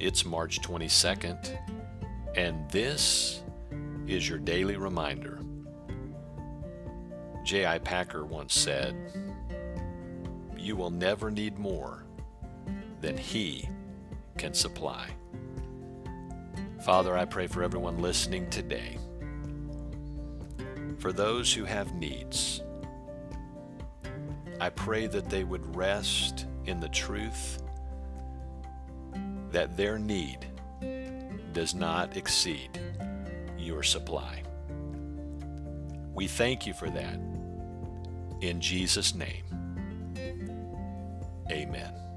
It's March 22nd, and this is your daily reminder. J.I. Packer once said, You will never need more than He can supply. Father, I pray for everyone listening today. For those who have needs, I pray that they would rest in the truth that their need does not exceed your supply. We thank you for that. In Jesus' name, amen.